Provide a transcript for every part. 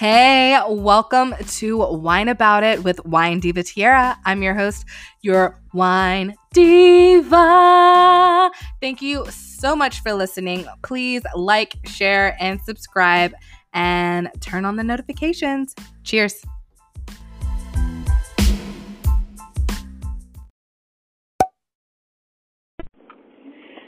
Hey, welcome to Wine About It with Wine Diva Tiara. I'm your host, your Wine Diva. Thank you so much for listening. Please like, share, and subscribe, and turn on the notifications. Cheers.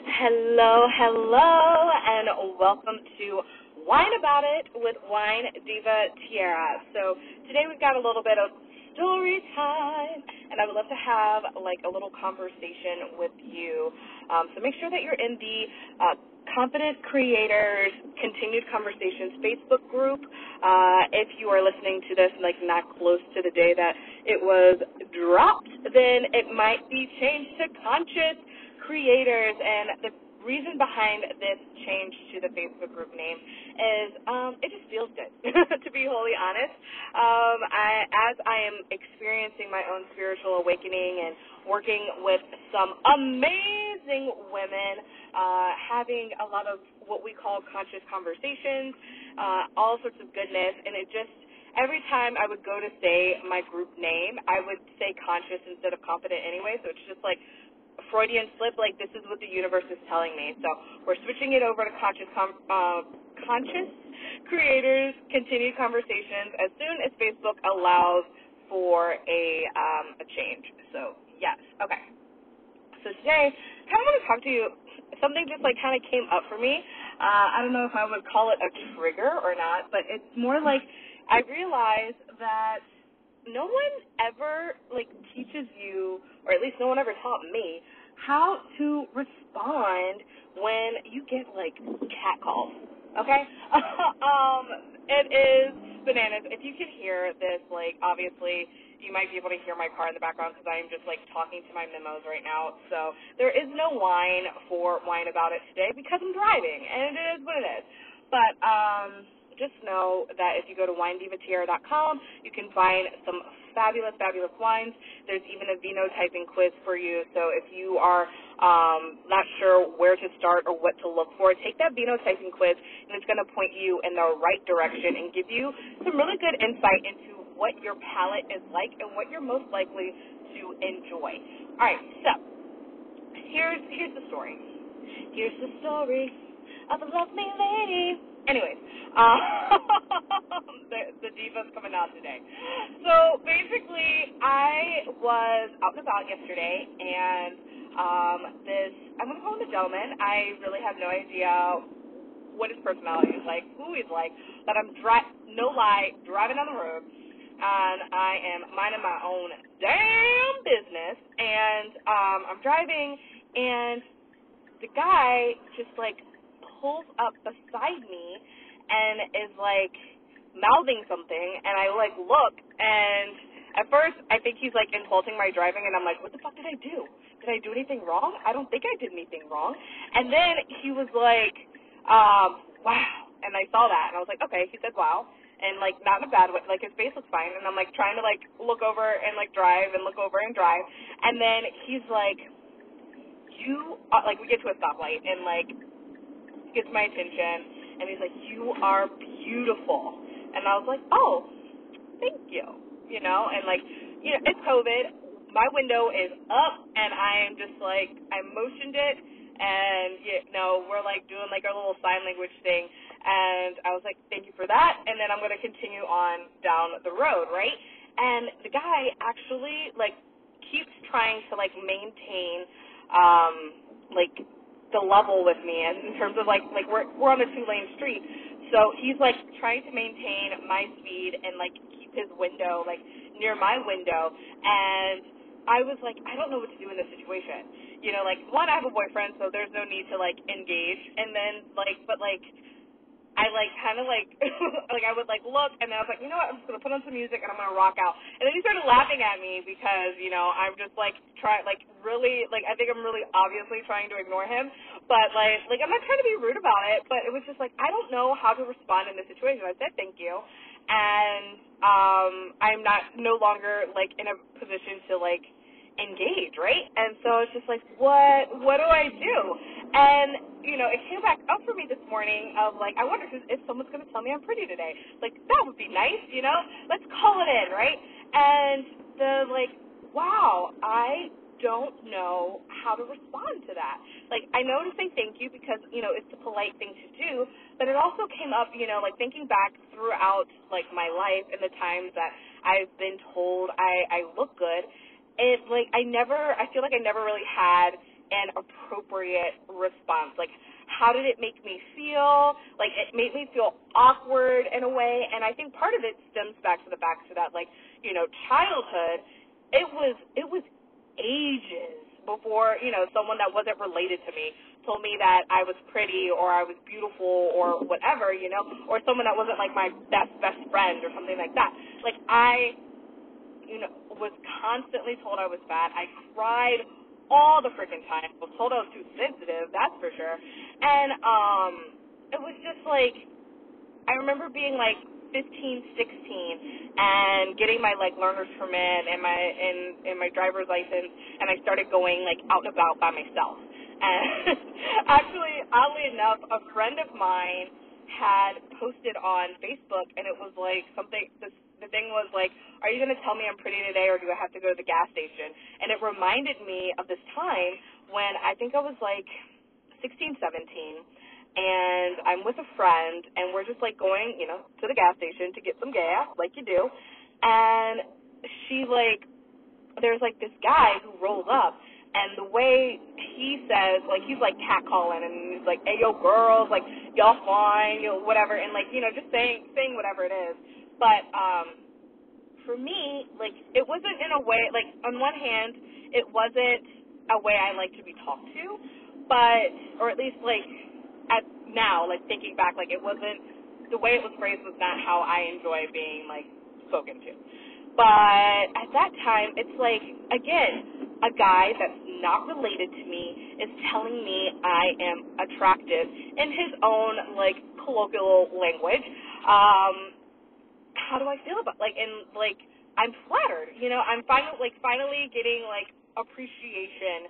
Hello, hello, and welcome to Wine About It with Wine Diva Tiara. So today we've got a little bit of story time, and I would love to have like a little conversation with you. Um, so make sure that you're in the uh, Confident Creators Continued Conversations Facebook group. Uh, if you are listening to this like not close to the day that it was dropped, then it might be changed to Conscious Creators, and the reason behind this change to the Facebook group name is um, it just feels good, to be wholly honest. Um, I, as I am experiencing my own spiritual awakening and working with some amazing women, uh, having a lot of what we call conscious conversations, uh, all sorts of goodness, and it just every time I would go to say my group name, I would say conscious instead of confident anyway. So it's just like Freudian slip, like this is what the universe is telling me. So we're switching it over to conscious, com- uh, conscious creators, continued conversations as soon as Facebook allows for a um, a change. So yes, okay. So today, I kind of want to talk to you. Something just like kind of came up for me. Uh, I don't know if I would call it a trigger or not, but it's more like I realized that no one ever like teaches you, or at least no one ever taught me how to respond when you get like cat calls. Okay? um, it is bananas. If you can hear this, like obviously you might be able to hear my car in the background because I am just like talking to my memos right now. So there is no wine for wine about it today because I'm driving, and it is what it is. But um just know that if you go to winedivatiara.com, you can find some fabulous, fabulous wines. There's even a vino typing quiz for you. So if you are um, not sure where to start or what to look for, take that vino typing quiz, and it's going to point you in the right direction and give you some really good insight into what your palate is like and what you're most likely to enjoy. All right, so here's here's the story. Here's the story of a lovely lady Anyways, uh, the, the diva's coming out today. So basically, I was out and about yesterday, and um, this I'm gonna call him a gentleman. I really have no idea what his personality is like, who he's like, but I'm dri- no lie driving down the road, and I am minding my own damn business, and um, I'm driving, and the guy just like pulls up beside me and is like mouthing something and I like look and at first I think he's like insulting my driving and I'm like, What the fuck did I do? Did I do anything wrong? I don't think I did anything wrong and then he was like, um, wow and I saw that and I was like, Okay, he said wow and like not in a bad way like his face looks fine and I'm like trying to like look over and like drive and look over and drive and then he's like you uh, like we get to a stoplight and like gets my attention, and he's like, "You are beautiful," and I was like, "Oh, thank you," you know, and like, you know, it's COVID. My window is up, and I am just like, I motioned it, and you know, we're like doing like our little sign language thing, and I was like, "Thank you for that," and then I'm gonna continue on down the road, right? And the guy actually like keeps trying to like maintain um like the level with me in terms of like like we're we're on a two lane street. So he's like trying to maintain my speed and like keep his window like near my window and I was like, I don't know what to do in this situation. You know, like one, I have a boyfriend, so there's no need to like engage. And then like, but like, I like kind of like like I would like look and then I was like, you know what, I'm just gonna put on some music and I'm gonna rock out. And then he started laughing at me because you know I'm just like try like really like I think I'm really obviously trying to ignore him, but like like I'm not trying to be rude about it, but it was just like I don't know how to respond in this situation. I said thank you, and um I'm not no longer like in a position to like engage, right? And so it's just like, what what do I do? And you know, it came back up for me this morning of like, I wonder if someone's going to tell me I'm pretty today. Like, that would be nice, you know? Let's call it in, right? And the like, wow, I don't know how to respond to that. Like, I know to say thank you because, you know, it's a polite thing to do, but it also came up, you know, like thinking back throughout, like, my life and the times that I've been told I, I look good, it, like, I never, I feel like I never really had an appropriate response. Like, how did it make me feel? Like, it made me feel awkward in a way, and I think part of it stems back to the back to that, like, you know, childhood. It was, it was ages before, you know, someone that wasn't related to me told me that I was pretty or I was beautiful or whatever, you know, or someone that wasn't like my best best friend or something like that. Like I you know, was constantly told I was fat. I cried all the freaking time. I was told I was too sensitive, that's for sure. And um it was just like I remember being like 15, 16, and getting my like learner's permit and my and, and my driver's license, and I started going like out and about by myself. And actually, oddly enough, a friend of mine had posted on Facebook, and it was like something. This, the thing was like, "Are you going to tell me I'm pretty today, or do I have to go to the gas station?" And it reminded me of this time when I think I was like 16, 17 and I'm with a friend, and we're just like going, you know, to the gas station to get some gas, like you do. And she like, there's like this guy who rolls up, and the way he says, like he's like catcalling, and he's like, "Hey, yo, girls, like y'all fine, you know, whatever," and like you know, just saying saying whatever it is. But um, for me, like it wasn't in a way, like on one hand, it wasn't a way I like to be talked to, but or at least like at now, like thinking back, like it wasn't the way it was phrased was not how I enjoy being like spoken to. But at that time, it's like again, a guy that's not related to me is telling me I am attractive in his own like colloquial language. Um, how do I feel about like and like I'm flattered, you know, I'm finally like finally getting like appreciation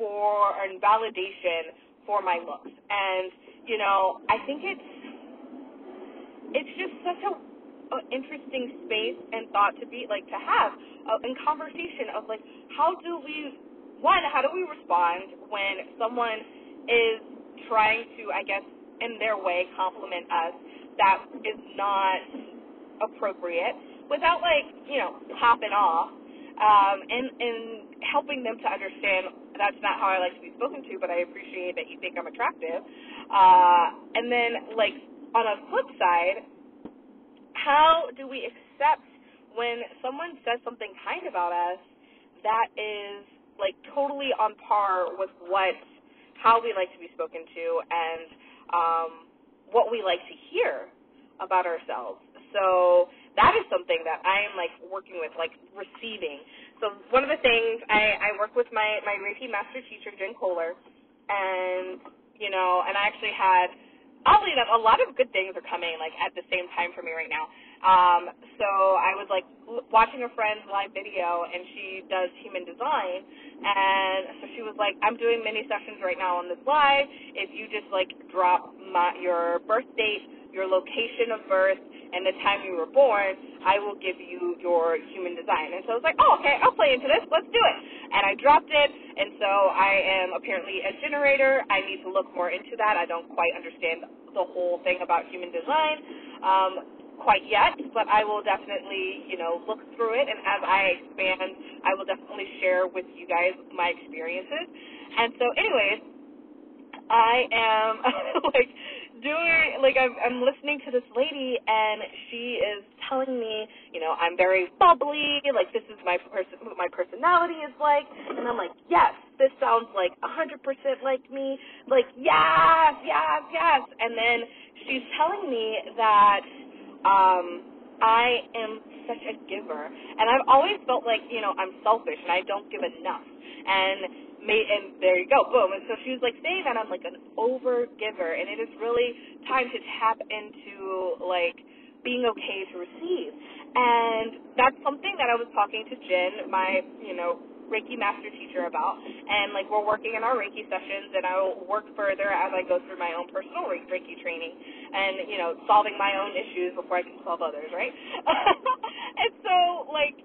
for and validation for my looks. And you know, I think it's it's just such a, a interesting space and thought to be like to have uh, in conversation of like how do we one how do we respond when someone is trying to I guess in their way compliment us that is not appropriate without like you know popping off um, and and helping them to understand that's not how I like to be spoken to, but I appreciate that you think I'm attractive. Uh, and then, like, on a flip side, how do we accept when someone says something kind about us that is, like, totally on par with what, how we like to be spoken to and um, what we like to hear about ourselves? So that is something that I am, like, working with, like, receiving so one of the things I, I work with my my Reiki master teacher Jen Kohler, and you know, and I actually had oddly enough a lot of good things are coming like at the same time for me right now. Um, so I was like watching a friend's live video, and she does human design, and so she was like, I'm doing mini sessions right now on this live. If you just like drop my, your birth date, your location of birth, and the time you were born, I will give you your human design. And so I was like, oh, okay, I'll play into this. Let's do it. And I dropped it, and so I am apparently a generator. I need to look more into that. I don't quite understand the whole thing about human design. Um, quite yet, but I will definitely, you know, look through it and as I expand, I will definitely share with you guys my experiences. And so anyways, I am like doing like I'm I'm listening to this lady and she is telling me, you know, I'm very bubbly, like this is my person what my personality is like. And I'm like, Yes, this sounds like a hundred percent like me, like yes, yes, yes. And then she's telling me that um I am such a giver. And I've always felt like, you know, I'm selfish and I don't give enough. And made, and there you go, boom. And so she was like saying that I'm like an over giver, and it is really time to tap into like being okay to receive. And that's something that I was talking to Jen, my, you know, Reiki master teacher about. And like we're working in our Reiki sessions, and I'll work further as I go through my own personal Reiki training, and you know, solving my own issues before I can solve others, right? and so like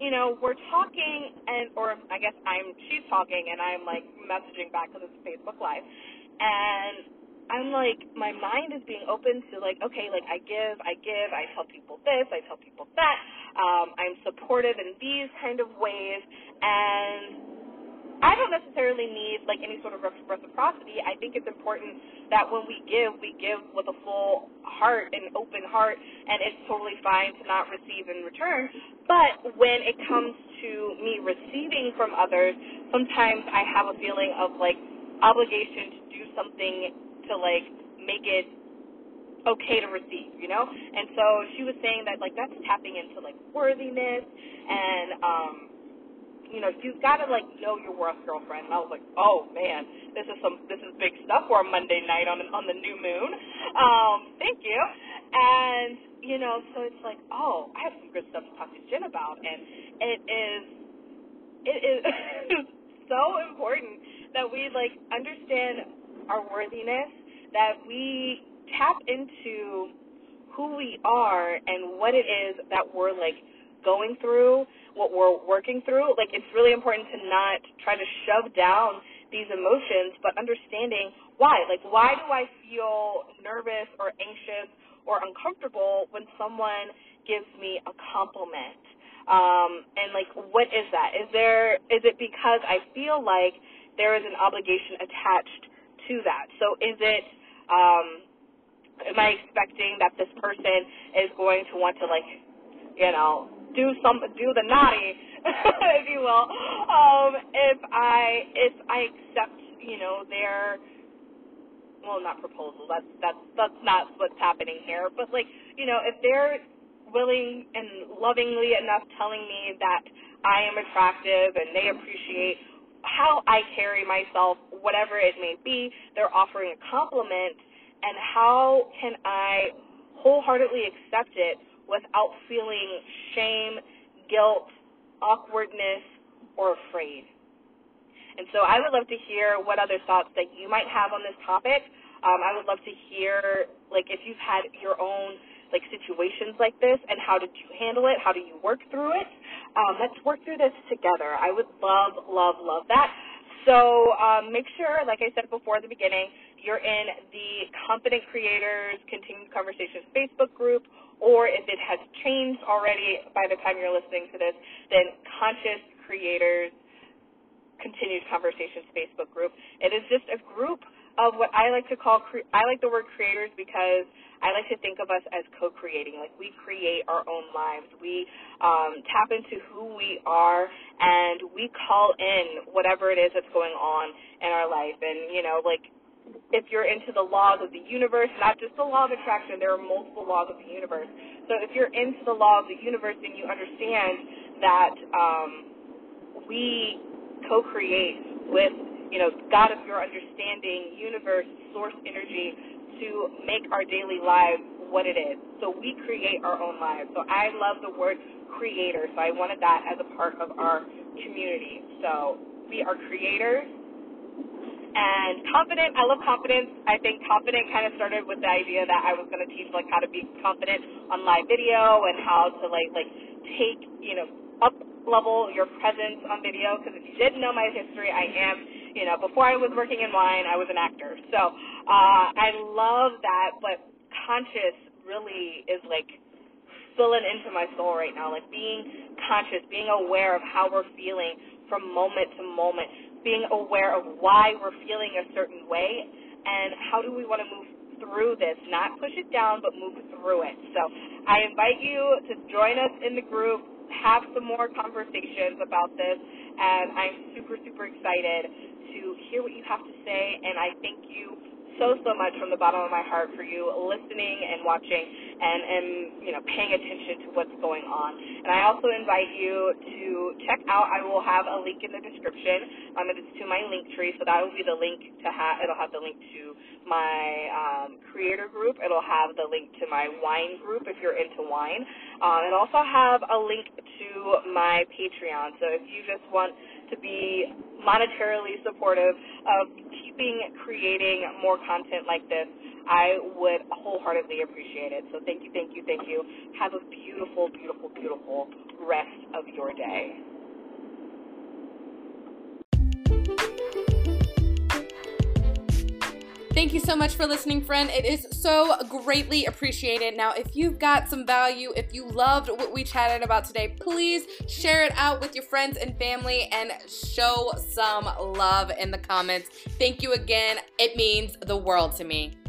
you know, we're talking, and or I guess I'm she's talking, and I'm like messaging back because it's Facebook Live, and I'm like, my mind is being open to like, okay, like I give, I give, I tell people this, I tell people that. Um, I'm supportive in these kind of ways, and I don't necessarily need like any sort of reciprocity. I think it's important that when we give, we give with a full heart and open heart, and it's totally fine to not receive in return. But when it comes to me receiving from others, sometimes I have a feeling of like obligation to do something to like make it okay to receive, you know? And so she was saying that like that's tapping into like worthiness and um you know, you've got to like know your worth, girlfriend. And I was like, oh man, this is some this is big stuff for a Monday night on on the new moon. Um, thank you. And you know, so it's like, oh, I have some good stuff to talk to Jen about, and it is it is so important that we like understand our worthiness that we tap into who we are and what it is that we're like going through, what we're working through. Like it's really important to not try to shove down these emotions, but understanding why. Like why do I feel nervous or anxious or uncomfortable when someone gives me a compliment? Um, and like what is that? Is there is it because I feel like there is an obligation attached to that? So is it um, am I expecting that this person is going to want to like, you know, do some do the naughty, if you will, um, if I if I accept, you know, their well, not proposal. That's that's that's not what's happening here. But like, you know, if they're willing and lovingly enough telling me that I am attractive and they appreciate how I carry myself, whatever it may be, they're offering a compliment, and how can I wholeheartedly accept it without feeling shame, guilt, awkwardness, or afraid? And so I would love to hear what other thoughts that you might have on this topic. Um, I would love to hear, like, if you've had your own like situations like this and how did you handle it? How do you work through it? Um, let's work through this together. I would love, love, love that. So um, make sure, like I said before at the beginning, you're in the Confident Creators Continued Conversations Facebook group, or if it has changed already by the time you're listening to this, then Conscious Creators Continued Conversations Facebook group. It is just a group of what I like to call, I like the word creators because I like to think of us as co-creating. Like we create our own lives. We um, tap into who we are, and we call in whatever it is that's going on in our life. And you know, like if you're into the laws of the universe, not just the law of attraction, there are multiple laws of the universe. So if you're into the law of the universe, then you understand that um, we co-create with you know God of your understanding, universe, source energy to make our daily lives what it is. So we create our own lives. So I love the word creator. So I wanted that as a part of our community. So we are creators. And confident, I love confidence. I think confident kind of started with the idea that I was going to teach like how to be confident on live video and how to like like take you know up level your presence on video. Because if you didn't know my history, I am you know, before I was working in wine, I was an actor. So uh, I love that, but conscious really is like filling into my soul right now. Like being conscious, being aware of how we're feeling from moment to moment, being aware of why we're feeling a certain way, and how do we want to move through this, not push it down, but move through it. So I invite you to join us in the group, have some more conversations about this, and I'm super, super excited to hear what you have to say, and I thank you so, so much from the bottom of my heart for you listening and watching. and am you know paying attention to what's going on. And I also invite you to check out. I will have a link in the description. Um, it's to my Linktree, so that will be the link to have. It'll have the link to my um, creator group. It'll have the link to my wine group if you're into wine. Um, and also have a link to my Patreon. So if you just want to be monetarily supportive of keeping creating more content like this, I would wholeheartedly appreciate it. So thank you, thank you, thank you. Have a beautiful, beautiful, beautiful rest of your day. Thank you so much for listening, friend. It is so greatly appreciated. Now, if you've got some value, if you loved what we chatted about today, please share it out with your friends and family and show some love in the comments. Thank you again. It means the world to me.